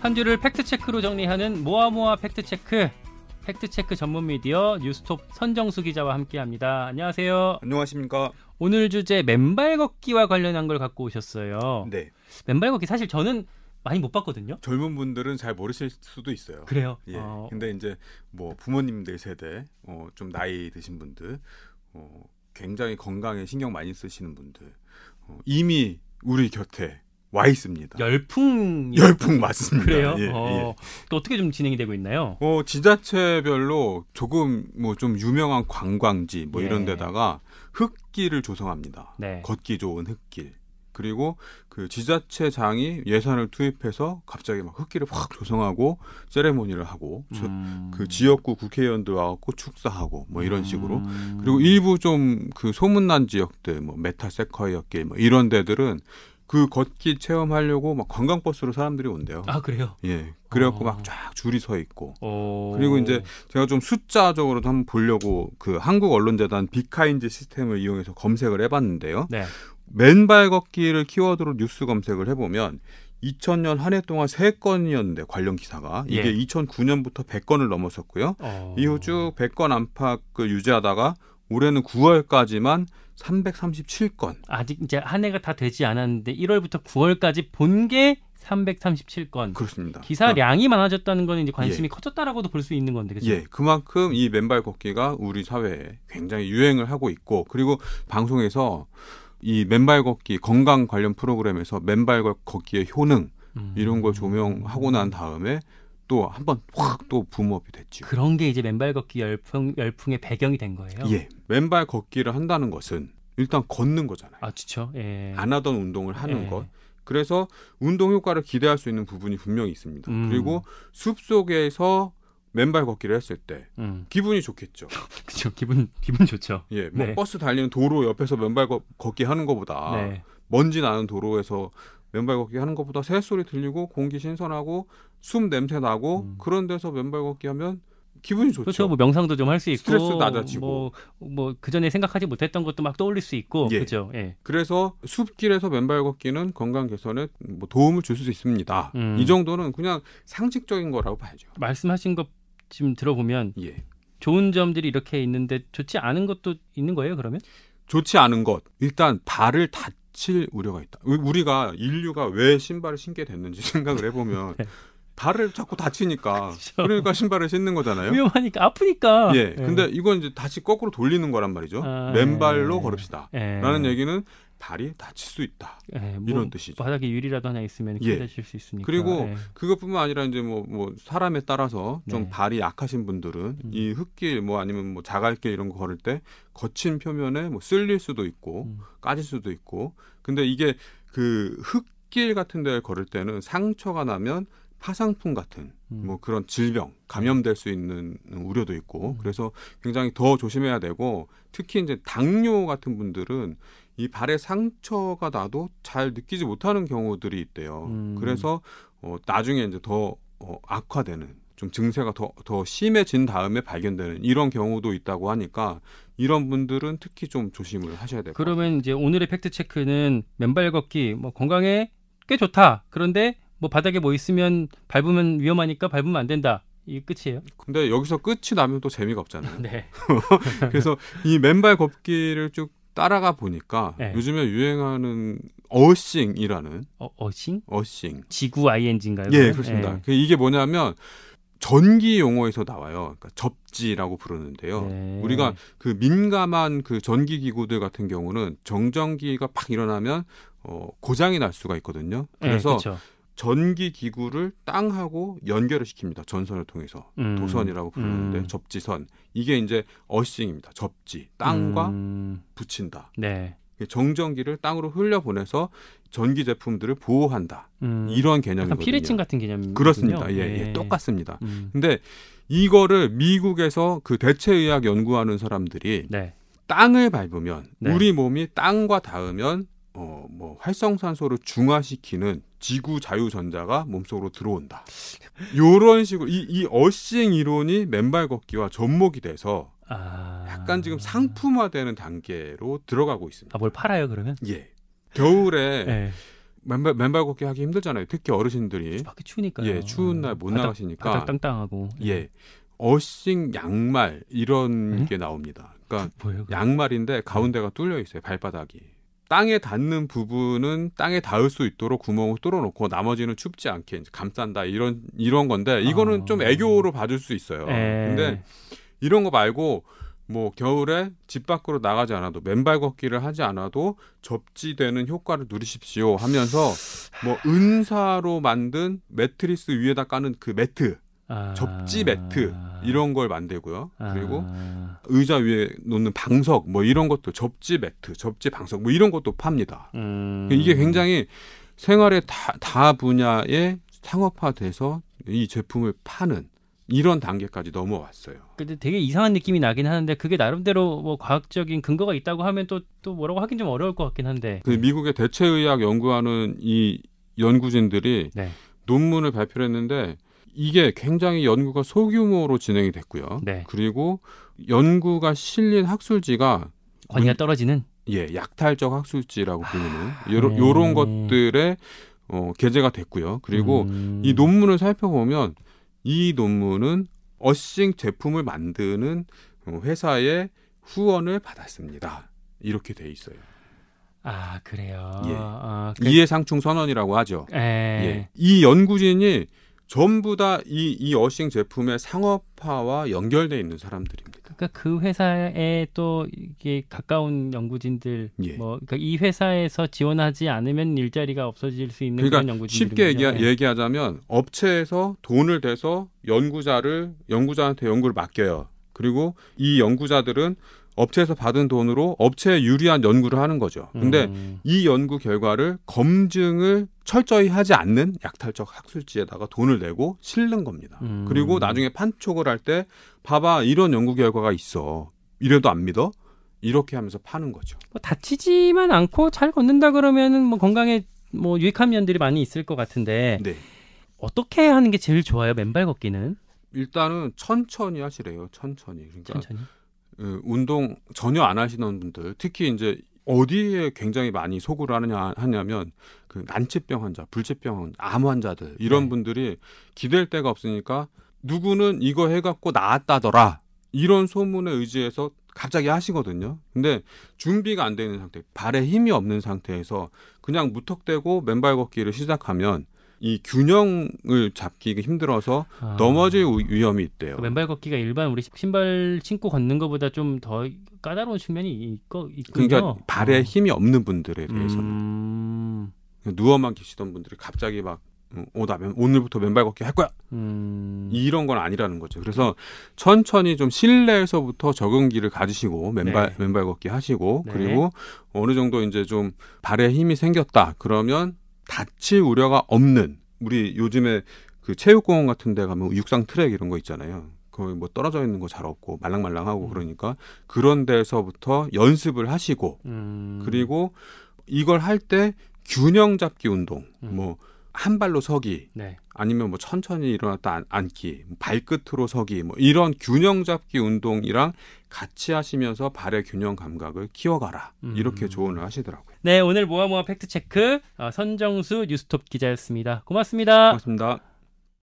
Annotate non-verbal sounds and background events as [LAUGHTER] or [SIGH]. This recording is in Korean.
한 주를 팩트체크로 정리하는 모아모아 팩트체크. 팩트체크 전문 미디어 뉴스톱 선정수 기자와 함께합니다. 안녕하세요. 안녕하십니까. 오늘 주제 맨발 걷기와 관련한 걸 갖고 오셨어요. 네. 맨발 걷기 사실 저는 많이 못 봤거든요. 젊은 분들은 잘 모르실 수도 있어요. 그래요. 예. 어, 근데 이제 뭐 부모님들 세대, 어, 좀 나이 드신 분들, 어, 굉장히 건강에 신경 많이 쓰시는 분들, 어, 이미 우리 곁에 와 있습니다. 열풍 열풍 맞습니다. 그래요. 예, 어, 예. 또 어떻게 좀 진행이 되고 있나요? 어, 지자체별로 조금 뭐 좀 유명한 관광지 뭐 예. 이런 데다가 흙길을 조성합니다. 네. 걷기 좋은 흙길. 그리고 그 지자체장이 예산을 투입해서 갑자기 막 흙길을 확 조성하고 세레모니를 하고 저- 음. 그 지역구 국회의원들 와갖고 축사하고 뭐 이런 식으로 음. 그리고 일부 좀 그 소문난 지역들 뭐 메타세쿼이아 길 뭐 이런 데들은 그 걷기 체험하려고 막 관광버스로 사람들이 온대요. 아 그래요. 예. 그래갖고 어. 막쫙 줄이 서 있고 어... 그리고 이제 제가 좀 숫자적으로도 한번 보려고 그 한국 언론재단 빅카인즈 시스템을 이용해서 검색을 해봤는데요. 네. 맨발 걷기를 키워드로 뉴스 검색을 해보면 2000년 한 해 동안 3건이었는데 관련 기사가 이게 예. 2009년부터 100건을 넘었었고요. 어... 이후 쭉 100건 안팎을 유지하다가 올해는 9월까지만 337건. 아직 이제 한 해가 다 되지 않았는데 1월부터 9월까지 본 게 337건. 그렇습니다. 기사량이 많아졌다는 건 이제 관심이 예. 커졌다라고도 볼 수 있는 건데 그죠? 예, 그만큼 이 맨발 걷기가 우리 사회에 굉장히 유행을 하고 있고 그리고 방송에서 이 맨발 걷기 건강 관련 프로그램에서 맨발 걷기의 효능 음. 이런 걸 조명하고 난 다음에 또 한 번 확 또 붐업이 됐죠. 그런 게 이제 맨발 걷기 열풍 열풍의 배경이 된 거예요. 예, 맨발 걷기를 한다는 것은 일단 걷는 거잖아요. 아, 좋죠. 예. 안 하던 운동을 하는 예. 것. 그래서 운동 효과를 기대할 수 있는 부분이 분명히 있습니다. 음. 그리고 숲 속에서 맨발 걷기를 했을 때 음. 기분이 좋겠죠. [LAUGHS] 그죠. 기분 기분 좋죠. 예, 뭐 네. 버스 달리는 도로 옆에서 맨발 걷- 걷기 하는 것보다 네. 먼지 나는 도로에서 맨발 걷기 하는 것보다 새 소리 들리고 공기 신선하고 숨 냄새 나고 음. 그런 데서 맨발 걷기 하면 기분이 좋죠. 그렇죠. 뭐 명상도 좀 할 수 있고 스트레스 낮아지고. 뭐뭐 그 전에 생각하지 못했던 것도 막 떠올릴 수 있고 예. 그죠. 예. 그래서 숲길에서 맨발 걷기는 건강 개선에 뭐 도움을 줄 수 있습니다. 음. 이 정도는 그냥 상식적인 거라고 봐야죠. 말씀하신 것 지금 들어보면 예. 좋은 점들이 이렇게 있는데 좋지 않은 것도 있는 거예요, 그러면? 좋지 않은 것 일단 발을 다 칠 우려가 있다. 우- 우리가 인류가 왜 신발을 신게 됐는지 [LAUGHS] 생각을 해보면 네. 발을 자꾸 다치니까 그렇죠. 그러니까 신발을 신는 거잖아요. 위험하니까 아프니까. 예, 근데 이건 이제 다시 거꾸로 돌리는 거란 말이죠. 아, 맨발로 예. 걸읍시다. 예. 라는 얘기는 발이 다칠 수 있다. 예, 뭐 이런 뜻이죠. 바닥에 유리라도 하나 있으면 예. 깨다칠 수 있으니까. 그리고 예. 그것뿐만 아니라 이제 뭐, 뭐 사람에 따라서 좀 네. 발이 약하신 분들은 음. 이 흙길 뭐 아니면 뭐 자갈길 이런 거 걸을 때 거친 표면에 뭐 쓸릴 수도 있고 음. 까질 수도 있고 근데 이게 그 흙길 같은 데를 걸을 때는 상처가 나면 파상풍 같은 음. 뭐 그런 질병 감염될 수 있는 우려도 있고 음. 그래서 굉장히 더 조심해야 되고 특히 이제 당뇨 같은 분들은 이 발에 상처가 나도 잘 느끼지 못하는 경우들이 있대요. 음. 그래서 어, 나중에 이제 더 어, 악화되는 좀 증세가 더, 더 심해진 다음에 발견되는 이런 경우도 있다고 하니까 이런 분들은 특히 좀 조심을 하셔야 같아요. 그러면 이제 오늘의 팩트 체크는 맨발 걷기 뭐 건강에 꽤 좋다. 그런데 뭐 바닥에 뭐 있으면 밟으면 위험하니까 밟으면 안 된다. 이게 끝이에요. 근데 여기서 끝이 나면 또 재미가 없잖아요. [LAUGHS] 네. [LAUGHS] 그래서 이 맨발 걷기를 쭉 따라가 보니까 네. 요즘에 유행하는 어싱이라는 어, 어싱? 어싱. 지구 ING인가요? 예, 그렇습니다. 예. 그 이게 뭐냐면 전기 용어에서 나와요. 그러니까 접지라고 부르는데요. 네. 우리가 그 민감한 그 전기 기구들 같은 경우는 정전기가 팍 일어나면 어, 고장이 날 수가 있거든요. 예, 그래서 그렇죠. 전기 기구를 땅하고 연결을 시킵니다. 전선을 통해서 음. 도선이라고 부르는데 음. 접지선 이게 이제 어싱입니다. 접지 땅과 음, 붙인다. 네. 정전기를 땅으로 흘려 보내서 전기 제품들을 보호한다. 음, 이런 개념이거든요. 피레칭 같은 개념 그렇습니다. 예, 예, 똑같습니다. 음, 근데 이거를 미국에서 그 대체 의학 연구하는 사람들이 네. 땅을 밟으면 네. 우리 몸이 땅과 닿으면 어 뭐 활성산소를 중화시키는 지구 자유 전자가 몸속으로 들어온다. 요런 식으로 이, 이 어싱 이론이 맨발 걷기와 접목이 돼서 아, 약간 지금 상품화되는 단계로 들어가고 있습니다. 아, 뭘 팔아요 그러면? 예. 겨울에 네. 맨발, 맨발 걷기 하기 힘들잖아요. 특히 어르신들이 밖에 추우니까요. 예 추운 날 못 나가시니까 바닥 땅땅하고. 예 어싱 양말 이런 네? 게 나옵니다. 그러니까 뭐예요? 양말인데 가운데가 뚫려 있어요. 발바닥이. 땅에 닿는 부분은 땅에 닿을 수 있도록 구멍을 뚫어놓고 나머지는 춥지 않게 감싼다 이런 이런 건데 이거는 아. 좀 애교로 봐줄 수 있어요. 예. 근데 이런 거 말고 뭐 겨울에 집 밖으로 나가지 않아도 맨발 걷기를 하지 않아도 접지되는 효과를 누리십시오 하면서 뭐 은사로 만든 매트리스 위에다 까는 그 매트 아. 접지 매트 이런 걸 만들고요. 그리고 아. 의자 위에 놓는 방석 뭐 이런 것도 접지 매트, 접지 방석 뭐 이런 것도 팝니다. 음. 이게 굉장히 생활의 다, 다 분야에 상업화돼서 이 제품을 파는 이런 단계까지 넘어왔어요. 근데 되게 이상한 느낌이 나긴 하는데 그게 나름대로 뭐 과학적인 근거가 있다고 하면 또 또 뭐라고 하긴 좀 어려울 것 같긴 한데. 그 미국의 대체의학 연구하는 이 연구진들이 네. 논문을 발표를 했는데 이게 굉장히 연구가 소규모로 진행이 됐고요. 네. 그리고 연구가 실린 학술지가 권위가 떨어지는. 예, 약탈적 학술지라고 불리는 요런, 네. 요런 것들에 어, 게재가 됐고요. 그리고 음. 이 논문을 살펴보면 이 논문은 어싱 제품을 만드는 어, 회사의 후원을 받았습니다. 이렇게 돼 있어요. 아 그래요. 예. 아, 그, 이해상충 선언이라고 하죠. 예. 예. 이 연구진이 전부 다이이 어싱 제품의 상업화와 연결돼 있는 사람들입니다. 그러니까 그 회사에 또 이게 가까운 연구진들 예. 뭐 그러니까 이 회사에서 지원하지 않으면 일자리가 없어질 수 있는 그러니까 그런 연구진들 쉽게 얘기, 얘기하자면 업체에서 돈을 대서 연구자를 연구자한테 연구를 맡겨요. 그리고 이 연구자들은 업체에서 받은 돈으로 업체에 유리한 연구를 하는 거죠. 근데 음. 이 연구 결과를 검증을 철저히 하지 않는 약탈적 학술지에다가 돈을 내고 실는 겁니다. 음. 그리고 나중에 판촉을 할 때 봐봐 이런 연구 결과가 있어. 이래도 안 믿어? 이렇게 하면서 파는 거죠. 뭐 다치지만 않고 잘 걷는다 그러면은 뭐 건강에 뭐 유익한 면들이 많이 있을 것 같은데 네. 어떻게 하는 게 제일 좋아요? 맨발 걷기는 일단은 천천히 하시래요. 천천히. 그러니까 천천히. 어, 운동 전혀 안 하시는 분들 특히 이제 어디에 굉장히 많이 소구를 하느냐 하냐면 그 난치병 환자, 불치병 환자, 암 환자들 이런 네. 분들이 기댈 데가 없으니까 누구는 이거 해갖고 나았다더라 이런 소문에 의지해서 갑자기 하시거든요. 근데 준비가 안 되는 상태, 발에 힘이 없는 상태에서 그냥 무턱대고 맨발 걷기를 시작하면 이 균형을 잡기가 힘들어서 아. 넘어질 위험이 있대요. 그 맨발 걷기가 일반 우리 신발 신고 걷는 것보다 좀 더 까다로운 측면이 있고 있군요. 그러니까 발에 어. 힘이 없는 분들에 대해서는 음, 그냥 누워만 계시던 분들이 갑자기 막 어, 나 맨- 오늘부터 맨발 걷기 할 거야. 음. 이런 건 아니라는 거죠. 그래서 천천히 좀 실내에서부터 적응기를 가지시고 맨발 네. 맨발 걷기 하시고 네. 그리고 어느 정도 이제 좀 발에 힘이 생겼다. 그러면 다칠 우려가 없는 우리 요즘에 그 체육공원 같은 데 가면 육상 트랙 이런 거 있잖아요. 거기 뭐 떨어져 있는 거 잘 없고 말랑말랑하고 음. 그러니까 그런 데서부터 연습을 하시고 음. 그리고 이걸 할 때 균형 잡기 운동, 음. 뭐 한 발로 서기, 네. 아니면 뭐 천천히 일어났다 앉- 앉기, 발끝으로 서기, 뭐 이런 균형 잡기 운동이랑 같이 하시면서 발의 균형 감각을 키워가라 음. 이렇게 조언을 하시더라고요. 네, 오늘 모아모아 팩트 체크 어, 선정수 뉴스톱 기자였습니다. 고맙습니다. 고맙습니다.